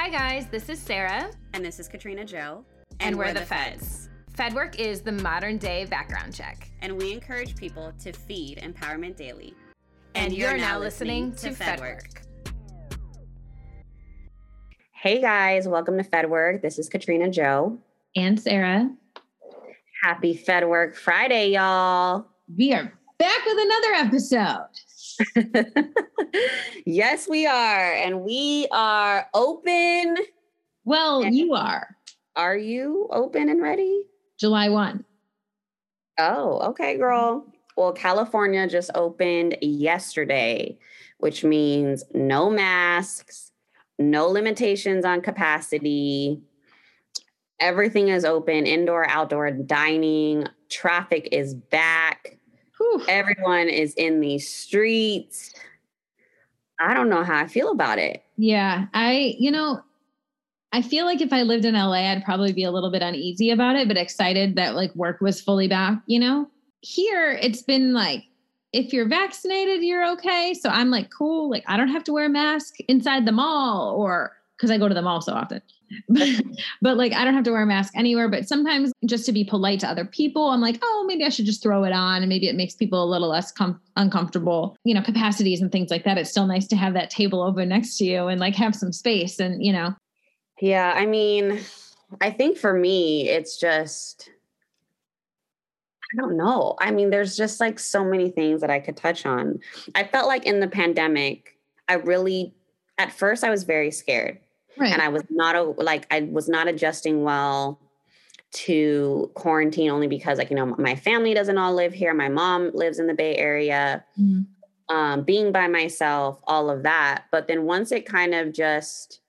Hi, guys, this is Sarah. And this is Katrina Joe. And, we're, the, Feds. FedWork is the modern day background check. And we encourage people to feed Empowerment Daily. And, you're, now listening to FedWork. Hey guys, welcome to FedWork. This is Katrina Joe. And Sarah. Happy FedWork Friday, y'all. We are back with another episode. yes, we are. And we are open. Well, and you are. Are you open and ready? July 1. Oh, okay, girl. Well, California just opened yesterday, which means no masks, no limitations on capacity. Everything is open, indoor, outdoor dining. Traffic is back. Whew. Everyone is in the streets. I don't know how I feel about it. Yeah. I, you know, I feel like if I lived in LA, I'd probably be a little bit uneasy about it, but excited that like work was fully back, you know? Here, it's been like if you're vaccinated, you're okay. So I'm like, cool. Like, I don't have to wear a mask inside the mall or because I go to the mall so often. but like, I don't have to wear a mask anywhere. But sometimes just to be polite to other people, I'm like, oh, maybe I should just throw it on and maybe it makes people a little less com- uncomfortable, you know, capacities and things like that. It's still nice to have that table open next to you and like have some space and, you know. Yeah. I mean, I think for me, it's just, I don't know. I mean, there's just like so many things that I could touch on. I felt like in the pandemic, I really, at first, I was very scared. Right. And I was not a, like, I was not adjusting well to quarantine only because, like, you know, my family doesn't all live here. My mom lives in the Bay Area. Mm-hmm. Um, being by myself, all of that. But then once it kind of just,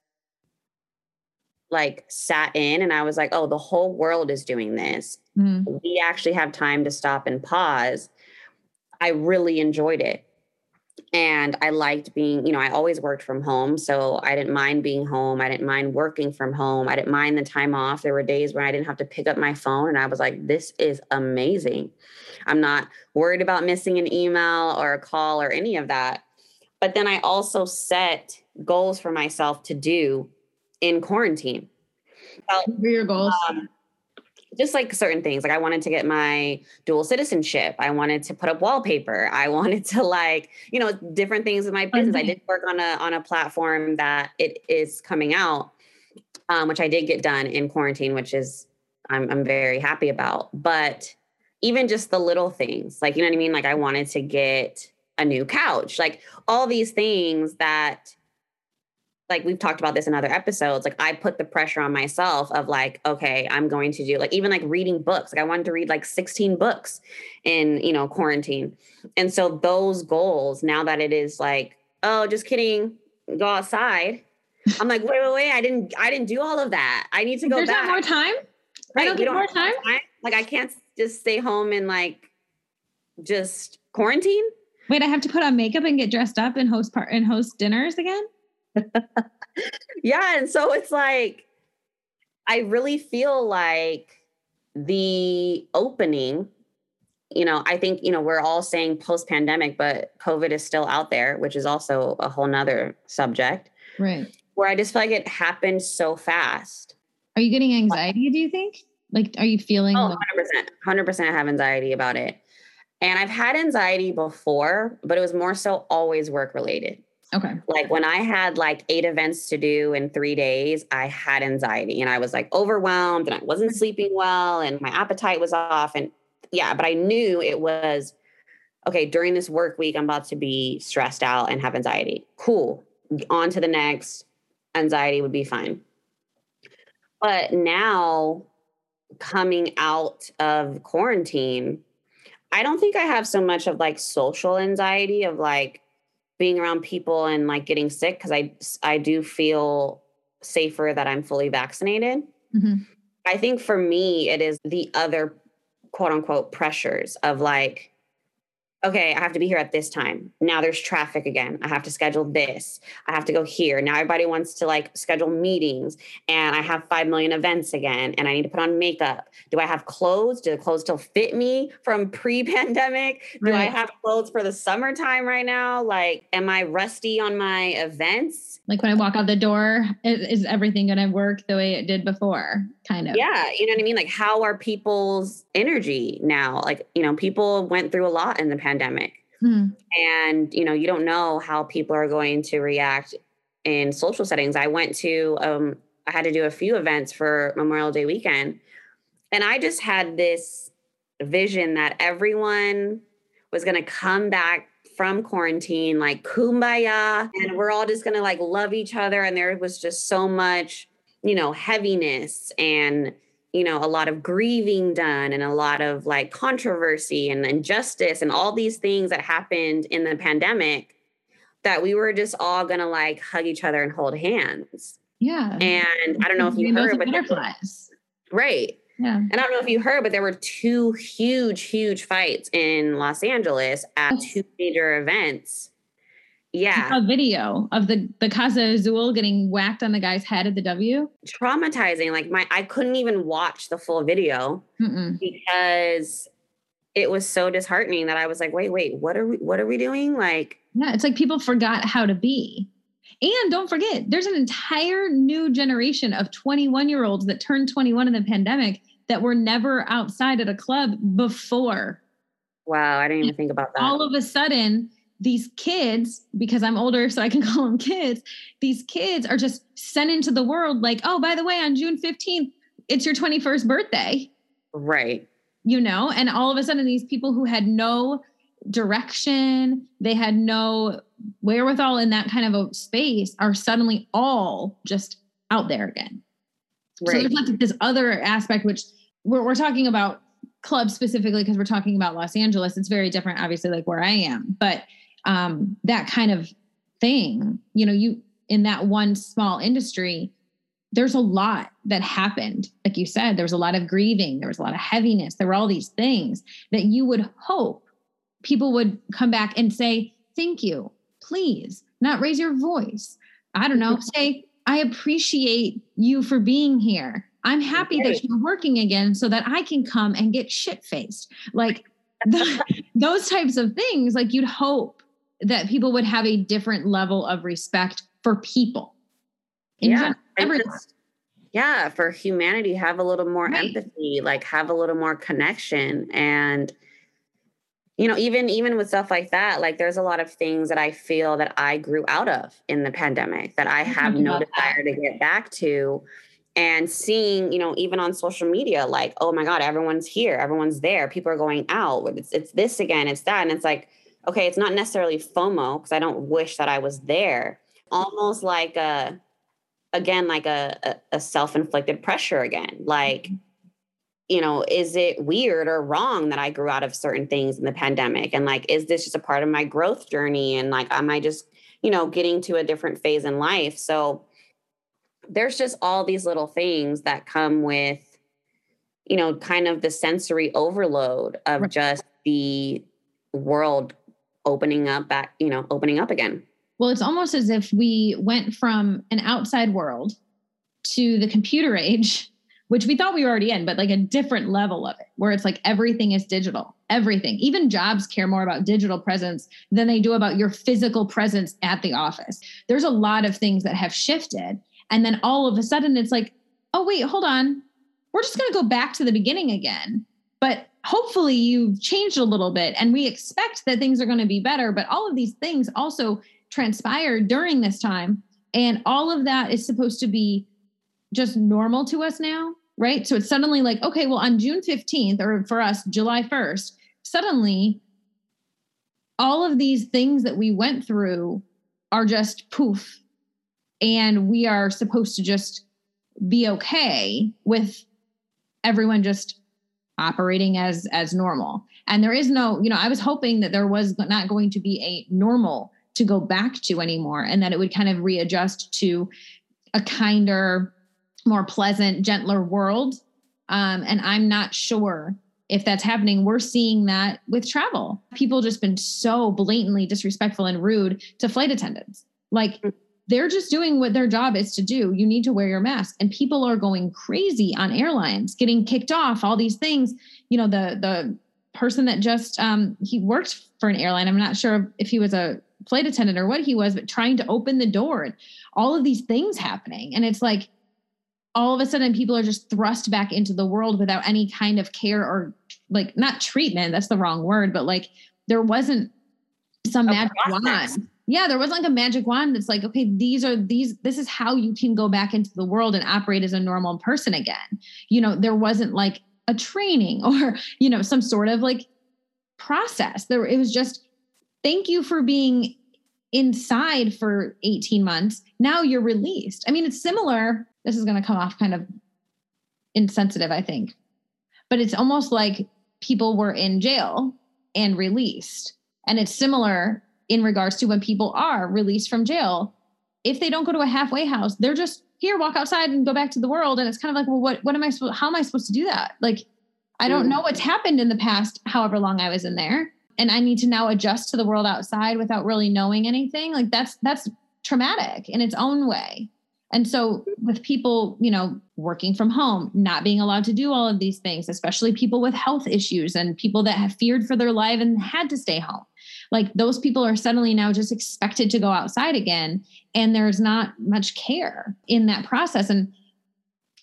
like sat in and I was like, oh, the whole world is doing this. Mm-hmm. We actually have time to stop and pause. I really enjoyed it. And I liked being, you know, I always worked from home. So I didn't mind being home. I didn't mind working from home. I didn't mind the time off. There were days where I didn't have to pick up my phone. And I was like, this is amazing. I'm not worried about missing an email or a call or any of that. But then I also set goals for myself to do in quarantine. What your goals? Um, just like certain things. Like I wanted to get my dual citizenship. I wanted to put up wallpaper. I wanted to like, you know, different things in my business. Okay. I did work on a on a platform that it is coming out, um, which I did get done in quarantine, which is I'm I'm very happy about. But even just the little things, like you know what I mean? Like I wanted to get a new couch, like all these things that like we've talked about this in other episodes like i put the pressure on myself of like okay i'm going to do like even like reading books like i wanted to read like 16 books in you know quarantine. And so those goals now that it is like oh just kidding go outside. I'm like wait wait wait i didn't i didn't do all of that. I need to go there's back. not more time? Right, i don't get more time? time. Like i can't just stay home and like just quarantine? Wait i have to put on makeup and get dressed up and host part and host dinners again yeah. And so it's like, I really feel like the opening, you know, I think, you know, we're all saying post pandemic, but COVID is still out there, which is also a whole nother subject. Right. Where I just feel like it happened so fast. Are you getting anxiety, do you think? Like, are you feeling? Oh, 100%. 100% I have anxiety about it. And I've had anxiety before, but it was more so always work related. Okay. Like when I had like eight events to do in three days, I had anxiety and I was like overwhelmed and I wasn't mm-hmm. sleeping well and my appetite was off. And yeah, but I knew it was okay, during this work week, I'm about to be stressed out and have anxiety. Cool. On to the next. Anxiety would be fine. But now coming out of quarantine, I don't think I have so much of like social anxiety of like, being around people and like getting sick because I I do feel safer that I'm fully vaccinated. Mm-hmm. I think for me it is the other quote unquote pressures of like okay, I have to be here at this time. Now there's traffic again. I have to schedule this. I have to go here. Now everybody wants to like schedule meetings and I have 5 million events again and I need to put on makeup. Do I have clothes? Do the clothes still fit me from pre-pandemic? Do I have clothes for the summertime right now? Like am I rusty on my events? Like when I walk out the door, is, is everything going to work the way it did before? Kind of. Yeah, you know what I mean? Like how are people's energy now? Like, you know, people went through a lot in the pandemic. Hmm. And, you know, you don't know how people are going to react in social settings. I went to, um, I had to do a few events for Memorial Day weekend. And I just had this vision that everyone was going to come back from quarantine like kumbaya and we're all just going to like love each other and there was just so much you know heaviness and you know, a lot of grieving done and a lot of like controversy and injustice and all these things that happened in the pandemic that we were just all gonna like hug each other and hold hands. Yeah. And I don't know if you heard, but butterflies. right. Yeah. And I don't know if you heard, but there were two huge, huge fights in Los Angeles at two major events yeah. A video of the the Casa Azul getting whacked on the guy's head at the W. Traumatizing. Like my I couldn't even watch the full video Mm-mm. because it was so disheartening that I was like, wait, wait, what are we what are we doing? Like Yeah, it's like people forgot how to be. And don't forget, there's an entire new generation of 21 year olds that turned 21 in the pandemic that were never outside at a club before. Wow, I didn't even think about that. All of a sudden, these kids, because I'm older, so I can call them kids, these kids are just sent into the world like, oh, by the way, on June 15th, it's your 21st birthday. Right. You know, and all of a sudden, these people who had no direction, they had no wherewithal in that kind of a space are suddenly all just out there again. Right. So there's like this other aspect, which we're, we're talking about clubs specifically because we're talking about Los Angeles. It's very different, obviously, like where I am. But um, that kind of thing. You know, you in that one small industry, there's a lot that happened. Like you said, there was a lot of grieving, there was a lot of heaviness, there were all these things that you would hope people would come back and say, Thank you, please, not raise your voice. I don't know, say, I appreciate you for being here. I'm happy that you're working again so that I can come and get shit faced. Like the, those types of things, like you'd hope that people would have a different level of respect for people. yeah. Just, yeah. For humanity, have a little more right. empathy, like have a little more connection. And, you know, even even with stuff like that, like there's a lot of things that I feel that I grew out of in the pandemic that I have no desire to get back to. And seeing, you know, even on social media, like, oh my God, everyone's here, everyone's there, people are going out. It's it's this again, it's that. And it's like, okay, it's not necessarily FOMO because I don't wish that I was there. Almost like a, again, like a, a, a self inflicted pressure again. Like, mm-hmm. you know, is it weird or wrong that I grew out of certain things in the pandemic? And like, is this just a part of my growth journey? And like, am I just, you know, getting to a different phase in life? So there's just all these little things that come with, you know, kind of the sensory overload of right. just the world opening up back, you know, opening up again. Well, it's almost as if we went from an outside world to the computer age, which we thought we were already in, but like a different level of it, where it's like everything is digital, everything. Even jobs care more about digital presence than they do about your physical presence at the office. There's a lot of things that have shifted. And then all of a sudden it's like, oh, wait, hold on. We're just going to go back to the beginning again. But hopefully you've changed a little bit and we expect that things are going to be better but all of these things also transpired during this time. And all of that is supposed to be just normal to us now right? So it's suddenly like okay well on june 15th or for us july 1st suddenly all of these things that we went through are just poof. And we are supposed to just be okay with everyone just operating as as normal and there is no you know i was hoping that there was not going to be a normal to go back to anymore and that it would kind of readjust to a kinder more pleasant gentler world um, and i'm not sure if that's happening, we're seeing that with travel. People just been so blatantly disrespectful and rude to flight attendants. Like mm. They're just doing what their job is to do. You need to wear your mask. And people are going crazy on airlines, getting kicked off, all these things. You know, the the person that just um he worked for an airline. I'm not sure if he was a flight attendant or what he was, but trying to open the door and all of these things happening. And it's like all of a sudden people are just thrust back into the world without any kind of care or like not treatment, that's the wrong word, but like there wasn't some a magic process. wand. Yeah, there wasn't like a magic wand that's like, okay, these are these, this is how you can go back into the world and operate as a normal person again. You know, there wasn't like a training or, you know, some sort of like process. There it was just thank you for being inside for 18 months. Now you're released. I mean, it's similar. This is going to come off kind of insensitive, I think. But it's almost like people were in jail and released. And it's similar in regards to when people are released from jail. If they don't go to a halfway house, they're just here, walk outside and go back to the world. And it's kind of like, well, what, what am I supposed, how am I supposed to do that? Like, I don't mm. know what's happened in the past, however long I was in there and I need to now adjust to the world outside without really knowing anything, like that's that's traumatic in its own way. And so with people, you know, working from home, not being allowed to do all of these things, especially people with health issues and people that have feared for their life and had to stay home. Like those people are suddenly now just expected to go outside again and there's not much care in that process and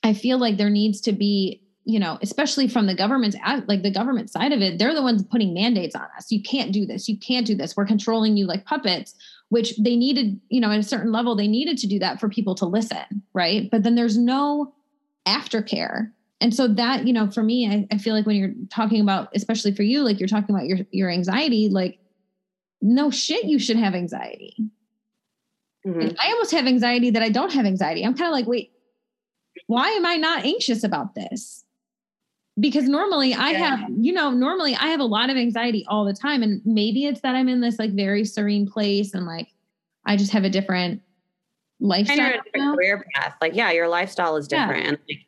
I feel like there needs to be you know, especially from the government's uh, like the government side of it, they're the ones putting mandates on us. You can't do this. You can't do this. We're controlling you like puppets, which they needed, you know, at a certain level, they needed to do that for people to listen, right? But then there's no aftercare. And so that, you know, for me, I, I feel like when you're talking about, especially for you, like you're talking about your your anxiety, like no shit, you should have anxiety. Mm-hmm. I almost have anxiety that I don't have anxiety. I'm kind of like, wait, why am I not anxious about this? because normally I yeah. have, you know, normally I have a lot of anxiety all the time. And maybe it's that I'm in this like very serene place and like I just have a different lifestyle. And a different career path. Like, yeah, your lifestyle is different. Yeah. And like,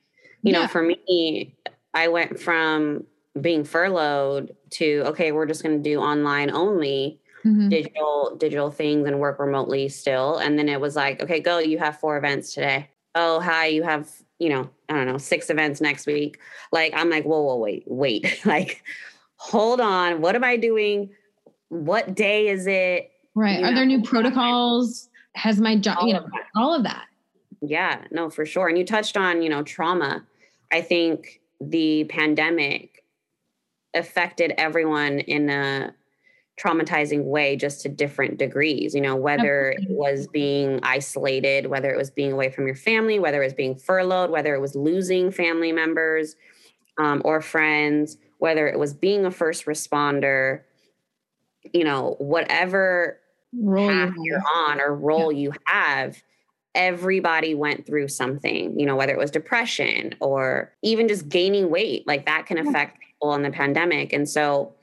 you yeah. know, for me, I went from being furloughed to okay, we're just gonna do online only. Mm-hmm. digital digital things and work remotely still and then it was like okay go you have four events today oh hi you have you know, I don't know, six events next week. Like, I'm like, whoa, whoa, wait, wait. like, hold on. What am I doing? What day is it? Right. You Are know, there new protocols? Has my job, you know, all of that. Yeah, no, for sure. And you touched on, you know, trauma. I think the pandemic affected everyone in a traumatizing way just to different degrees you know whether it was being isolated whether it was being away from your family whether it was being furloughed whether it was losing family members um, or friends whether it was being a first responder you know whatever role path you're on or role yeah. you have everybody went through something you know whether it was depression or even just gaining weight like that can affect people in the pandemic. And so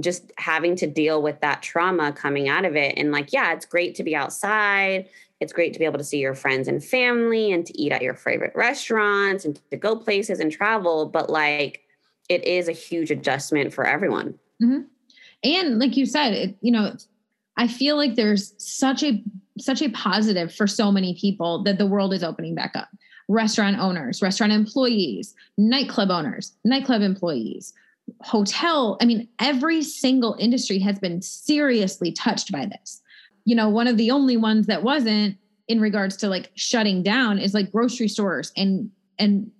just having to deal with that trauma coming out of it. And like, yeah, it's great to be outside. It's great to be able to see your friends and family and to eat at your favorite restaurants and to go places and travel. But like, it is a huge adjustment for everyone. Mm-hmm. And like you said, it, you know, I feel like there's such a such a positive for so many people that the world is opening back up. Restaurant owners, restaurant employees, nightclub owners, nightclub employees, hotel i mean every single industry has been seriously touched by this. You know one of the only ones that wasn't in regards to like shutting down is like grocery stores and and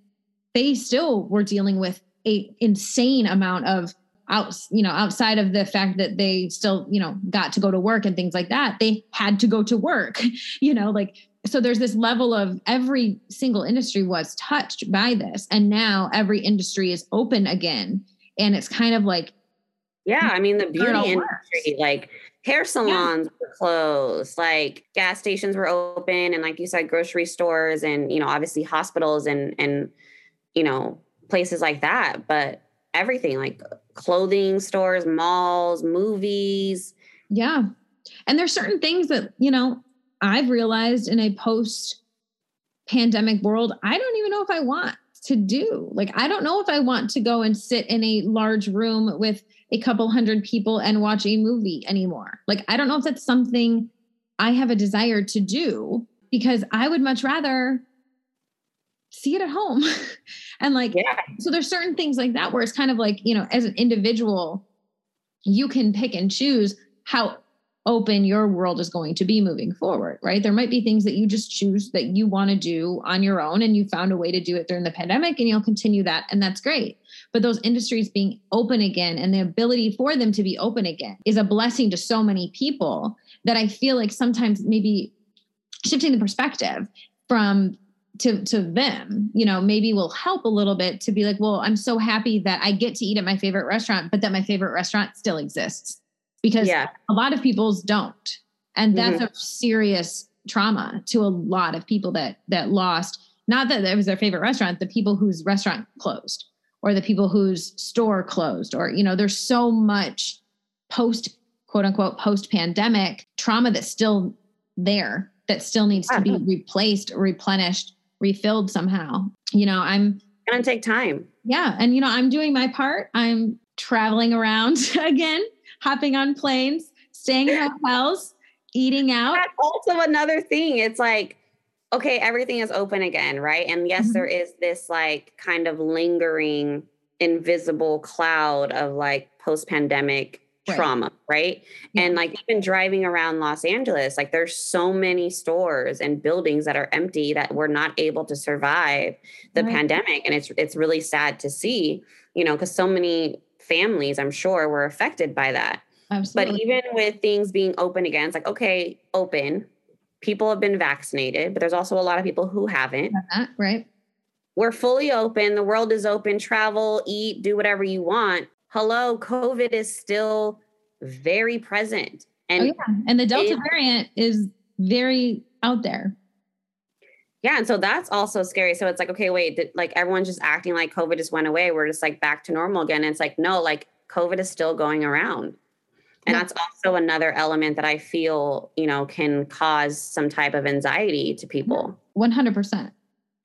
they still were dealing with a insane amount of out you know outside of the fact that they still you know got to go to work and things like that they had to go to work you know like so there's this level of every single industry was touched by this and now every industry is open again and it's kind of like yeah i mean the beauty industry like hair salons yeah. were closed like gas stations were open and like you said grocery stores and you know obviously hospitals and and you know places like that but everything like clothing stores malls movies. Yeah. And there's certain things that you know i've realized in a post pandemic world i don't even know if i want to do. Like, I don't know if I want to go and sit in a large room with a couple hundred people and watch a movie anymore. Like, I don't know if that's something I have a desire to do because I would much rather see it at home. and like, yeah. so there's certain things like that where it's kind of like, you know, as an individual, you can pick and choose how open your world is going to be moving forward, right? There might be things that you just choose that you want to do on your own and you found a way to do it during the pandemic and you'll continue that and that's great. But those industries being open again and the ability for them to be open again is a blessing to so many people that I feel like sometimes maybe shifting the perspective from to to them you know maybe will help a little bit to be like well i'm so happy that i get to eat at my favorite restaurant but that my favorite restaurant still exists because yeah. a lot of people's don't. And that's mm-hmm. a serious trauma to a lot of people that that lost not that it was their favorite restaurant the people whose restaurant closed or the people whose store closed or you know there's so much post quote unquote post pandemic trauma that's still there that still needs to be replaced replenished refilled somehow. You know i'm gonna take time. Yeah and you know i'm doing my part. I'm traveling around again hopping on planes, staying in hotels, eating out. That's also another thing. It's like, okay, everything is open again, right? And yes, mm-hmm. there is this like kind of lingering invisible cloud of like post pandemic right. trauma, right? Yeah. And like even driving around Los Angeles, like there's so many stores and buildings that are empty that were not able to survive the right. pandemic and it's it's really sad to see, you know, cuz so many families, I'm sure, were affected by that. Absolutely. But even with things being open again, it's like, okay, open. People have been vaccinated, but there's also a lot of people who haven't. Uh-huh, right. We're fully open. The world is open. Travel, eat, do whatever you want. Hello, COVID is still very present. And, oh, yeah. and the Delta it, variant is very out there. Yeah, and so that's also scary. So it's like, okay, wait, did, like everyone's just acting like COVID just went away. We're just like back to normal again. And it's like, no, like COVID is still going around. And yeah. that's also another element that I feel, you know, can cause some type of anxiety to people. 100%.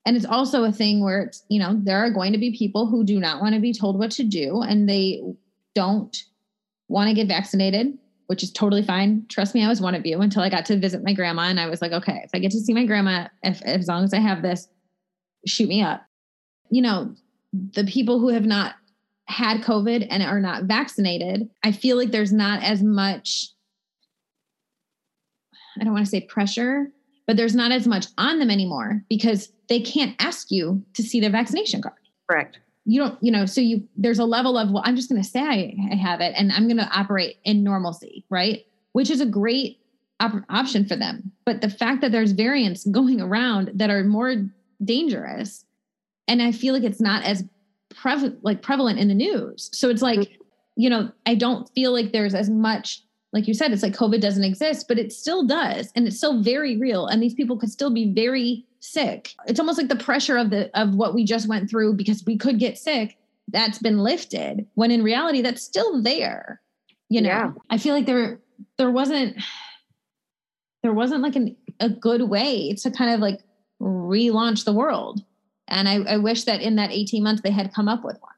And it's also a thing where it's, you know, there are going to be people who do not want to be told what to do and they don't want to get vaccinated which is totally fine. Trust me, I was one of you until I got to visit my grandma. And I was like, okay, if I get to see my grandma, if, as long as I have this, shoot me up. You know, the people who have not had COVID and are not vaccinated, I feel like there's not as much, I don't want to say pressure, but there's not as much on them anymore because they can't ask you to see their vaccination card. Correct you don't you know so you there's a level of well i'm just going to say I, I, have it and i'm going to operate in normalcy right? Which is a great op- option for them. But the fact that there's variants going around that are more dangerous and i feel like it's not as prevalent like prevalent in the news. So it's like mm-hmm. you know i don't feel like there's as much like you said it's like covid doesn't exist but it still does and it's still very real and these people could still be very sick. It's almost like the pressure of the of what we just went through because we could get sick that's been lifted when in reality that's still there. You know, yeah. I feel like there there wasn't there wasn't like an, a good way to kind of like relaunch the world. And I, I wish that in that 18 months they had come up with one.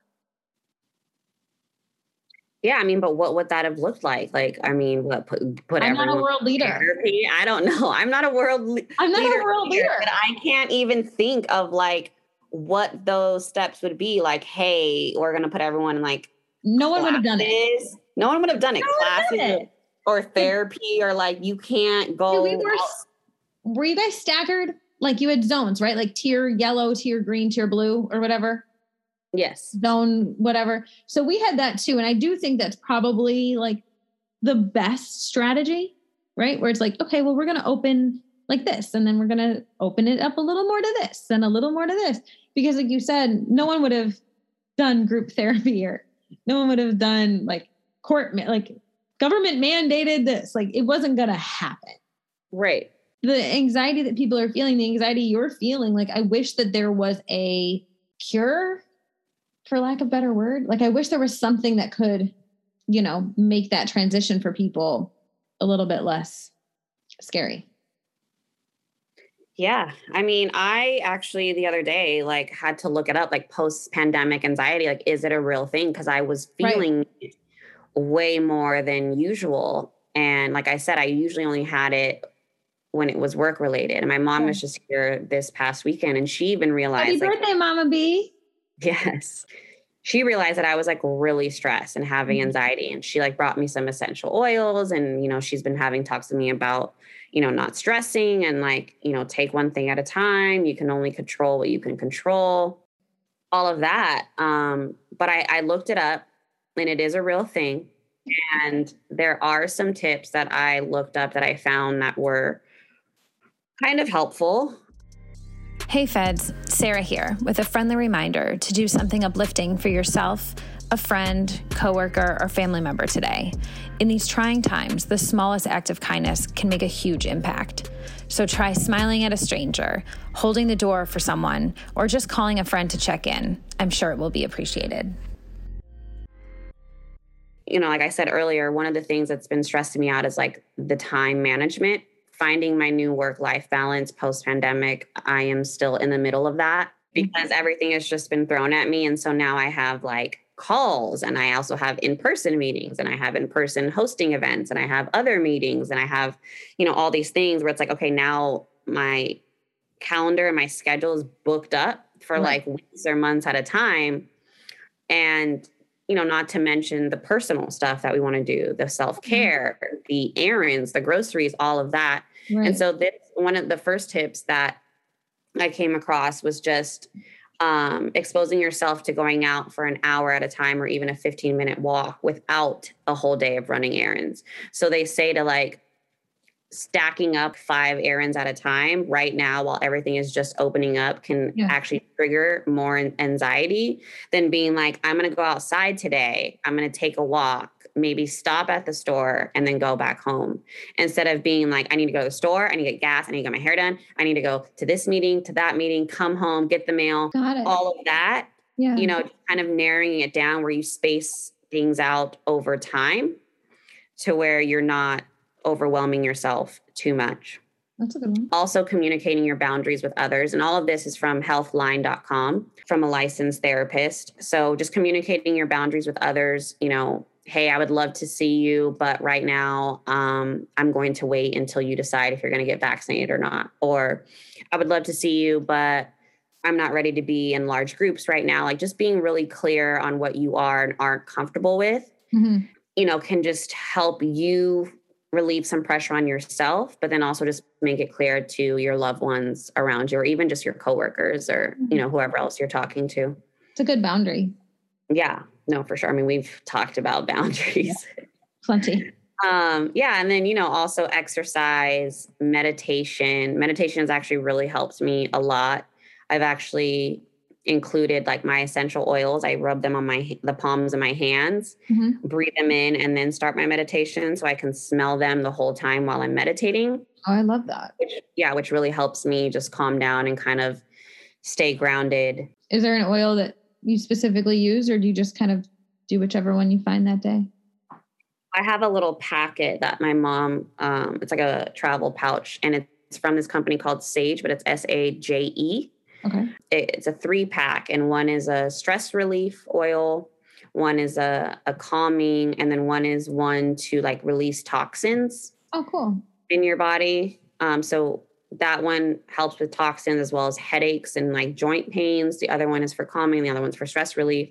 Yeah, I mean, but what would that have looked like? Like, I mean, what put put I'm not a world leader. Therapy? I don't know. I'm not a world. Le- I'm not leader a world leader. But I can't even think of like what those steps would be. Like, hey, we're gonna put everyone in like. No one would have done it. No one would have done it. No classes done it. Or, therapy, or like you can't go. we were, were you guys staggered? Like you had zones, right? Like tier yellow, tier green, tier blue, or whatever. Yes. Zone, whatever. So we had that too. And I do think that's probably like the best strategy, right? Where it's like, okay, well, we're going to open like this, and then we're going to open it up a little more to this and a little more to this. Because, like you said, no one would have done group therapy or no one would have done like court, like government mandated this. Like it wasn't going to happen. Right. The anxiety that people are feeling, the anxiety you're feeling, like I wish that there was a cure for lack of better word. Like I wish there was something that could, you know, make that transition for people a little bit less scary. Yeah. I mean, I actually the other day like had to look it up like post pandemic anxiety like is it a real thing because I was feeling right. way more than usual and like I said I usually only had it when it was work related and my mom was just here this past weekend and she even realized Happy like, birthday Mama B. Yes. She realized that I was like really stressed and having mm-hmm. anxiety and she like brought me some essential oils and you know she's been having talks with me about you know, not stressing and like, you know, take one thing at a time. You can only control what you can control, all of that. Um, but I, I looked it up and it is a real thing. And there are some tips that I looked up that I found that were kind of helpful. Hey, Feds, Sarah here with a friendly reminder to do something uplifting for yourself a friend, coworker, or family member today. In these trying times, the smallest act of kindness can make a huge impact. So try smiling at a stranger, holding the door for someone, or just calling a friend to check in. I'm sure it will be appreciated. You know, like I said earlier, one of the things that's been stressing me out is like the time management. Finding my new work life balance post pandemic, I am still in the middle of that because everything has just been thrown at me. And so now I have like calls and I also have in-person meetings and I have in-person hosting events and I have other meetings and I have, you know, all these things where it's like, okay, now my calendar and my schedule is booked up for right. like weeks or months at a time. And, you know, not to mention the personal stuff that we want to do, the self-care, mm-hmm. the errands, the groceries, all of that. Right. And so this one of the first tips that I came across was just um, exposing yourself to going out for an hour at a time or even a 15 minute walk without a whole day of running errands. So they say to like stacking up five errands at a time right now while everything is just opening up can yeah. actually trigger more anxiety than being like, I'm going to go outside today. I'm going to take a walk maybe stop at the store and then go back home instead of being like, I need to go to the store, I need to get gas, I need to get my hair done, I need to go to this meeting, to that meeting, come home, get the mail, all of that. Yeah. You know, kind of narrowing it down where you space things out over time to where you're not overwhelming yourself too much. That's a good one. Also, communicating your boundaries with others. And all of this is from healthline.com from a licensed therapist. So, just communicating your boundaries with others, you know, hey, I would love to see you, but right now um, I'm going to wait until you decide if you're going to get vaccinated or not. Or I would love to see you, but I'm not ready to be in large groups right now. Like just being really clear on what you are and aren't comfortable with, mm-hmm. you know, can just help you relieve some pressure on yourself, but then also just make it clear to your loved ones around you or even just your coworkers or, mm-hmm. you know, whoever else you're talking to. It's a good boundary. Yeah no, for sure. I mean, we've talked about boundaries. Yeah. Plenty. Um, yeah, and then you know, also exercise, meditation. Meditation has actually really helped me a lot. I've actually included like my essential oils. I rub them on my the palms of my hands, mm-hmm. breathe them in, and then start my meditation so I can smell them the whole time while I'm meditating. Oh, I love that. Which, yeah, which really helps me just calm down and kind of stay grounded. Is there an oil that you specifically use, or do you just kind of do whichever one you find that day? I have a little packet that my mom, um, it's like a travel pouch, and it's from this company called Sage, but it's S A J E. Okay. It's a three pack, and one is a stress relief oil, one is a, a calming, and then one is one to like release toxins. Oh, cool. In your body. Um, so that one helps with toxins as well as headaches and like joint pains. The other one is for calming, the other one's for stress relief.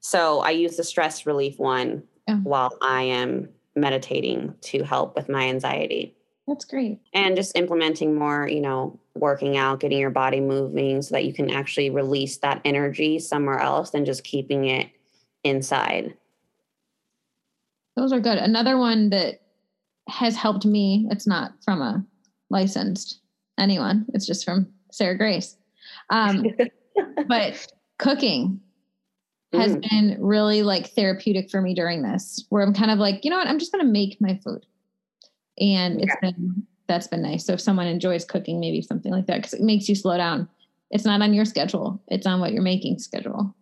So I use the stress relief one yeah. while I am meditating to help with my anxiety. That's great. And just implementing more, you know, working out, getting your body moving so that you can actually release that energy somewhere else than just keeping it inside. Those are good. Another one that has helped me, it's not from a licensed anyone. It's just from Sarah Grace. Um, but cooking has mm. been really like therapeutic for me during this, where I'm kind of like, you know what, I'm just going to make my food. And it's yeah. been, that's been nice. So if someone enjoys cooking, maybe something like that, because it makes you slow down. It's not on your schedule, it's on what you're making schedule.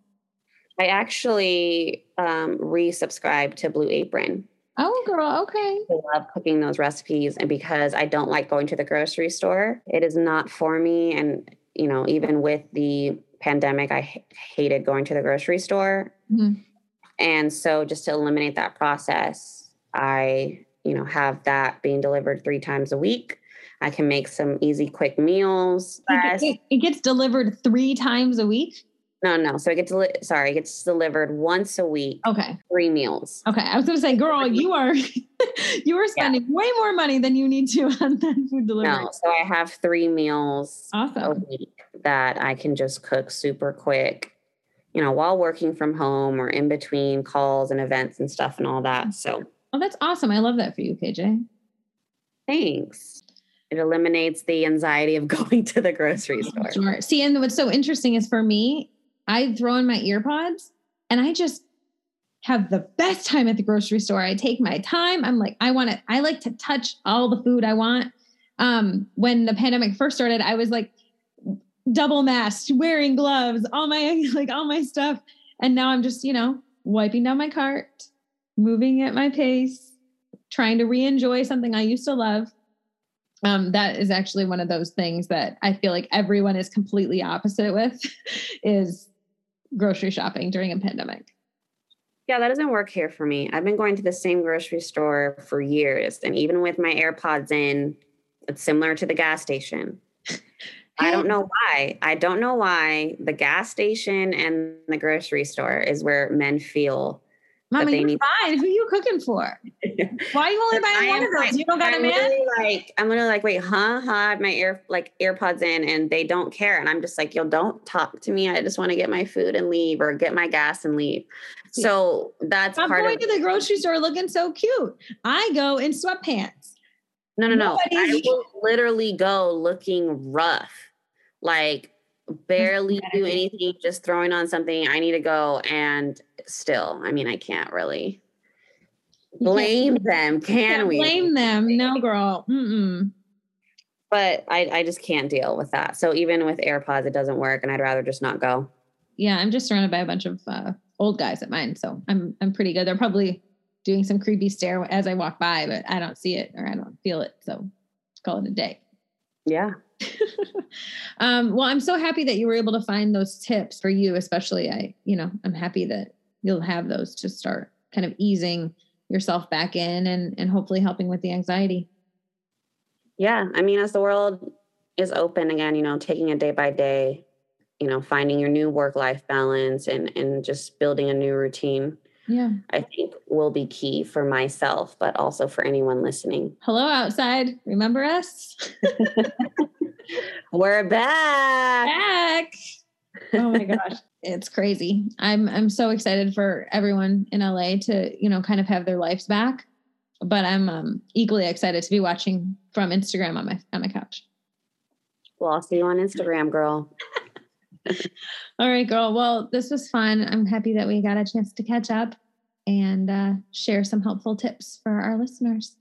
I actually um, resubscribed to Blue Apron Oh, girl, okay. I love cooking those recipes. And because I don't like going to the grocery store, it is not for me. And, you know, even with the pandemic, I h- hated going to the grocery store. Mm-hmm. And so just to eliminate that process, I, you know, have that being delivered three times a week. I can make some easy, quick meals. It, it gets delivered three times a week. No, no. So it gets deli- sorry, it gets delivered once a week. Okay. Three meals. Okay. I was gonna say, girl, you are you are spending yeah. way more money than you need to on that food delivery. No, so I have three meals awesome. a week that I can just cook super quick, you know, while working from home or in between calls and events and stuff and all that. So Oh, that's awesome. I love that for you, KJ. Thanks. It eliminates the anxiety of going to the grocery oh, store. Sure. See, and what's so interesting is for me, I throw in my earpods and I just have the best time at the grocery store. I take my time. I'm like, I want to, I like to touch all the food I want. Um, when the pandemic first started, I was like double masked, wearing gloves, all my like all my stuff. And now I'm just, you know, wiping down my cart, moving at my pace, trying to re-enjoy something I used to love. Um, that is actually one of those things that I feel like everyone is completely opposite with is grocery shopping during a pandemic. Yeah, that doesn't work here for me. I've been going to the same grocery store for years. And even with my AirPods in, it's similar to the gas station. I don't know why. I don't know why the gas station and the grocery store is where men feel Mama, you're need- fine. Who are you cooking for? Why are you only buying one of those? You don't got I'm a man? Like, I'm gonna like, wait, huh? Huh? I have my ear like earpods in and they don't care. And I'm just like, yo, don't talk to me. I just want to get my food and leave or get my gas and leave. So that's I'm part going of- to the grocery store looking so cute. I go in sweatpants. No, no, no. I will literally go looking rough. Like barely do anything, just throwing on something. I need to go. And still, I mean, I can't really blame them, can we? Blame them. No, girl. Mm-mm. But I, I just can't deal with that. So even with AirPods, it doesn't work, and I'd rather just not go. Yeah, I'm just surrounded by a bunch of uh, old guys at mine, so I'm I'm pretty good. They're probably doing some creepy stare as I walk by, but I don't see it or I don't feel it. So call it a day. Yeah. um, well, I'm so happy that you were able to find those tips for you, especially. I, you know, I'm happy that you'll have those to start kind of easing yourself back in and and hopefully helping with the anxiety. Yeah, I mean, as the world is open again, you know, taking it day by day, you know, finding your new work life balance and and just building a new routine. Yeah. I think will be key for myself, but also for anyone listening. Hello outside. Remember us? We're back. Back. Oh my gosh. It's crazy. I'm I'm so excited for everyone in LA to, you know, kind of have their lives back. But I'm um, equally excited to be watching from Instagram on my on my couch. Well, I'll see you on Instagram, girl. All right, girl. Well, this was fun. I'm happy that we got a chance to catch up and uh, share some helpful tips for our listeners.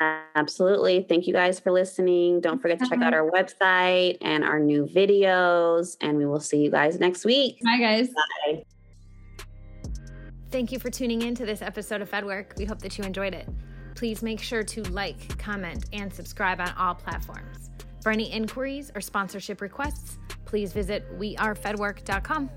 Absolutely. Thank you guys for listening. Don't forget to check out our website and our new videos. And we will see you guys next week. Bye, guys. Bye. Thank you for tuning in to this episode of FedWork. We hope that you enjoyed it. Please make sure to like, comment, and subscribe on all platforms. For any inquiries or sponsorship requests, please visit wearefedwork.com.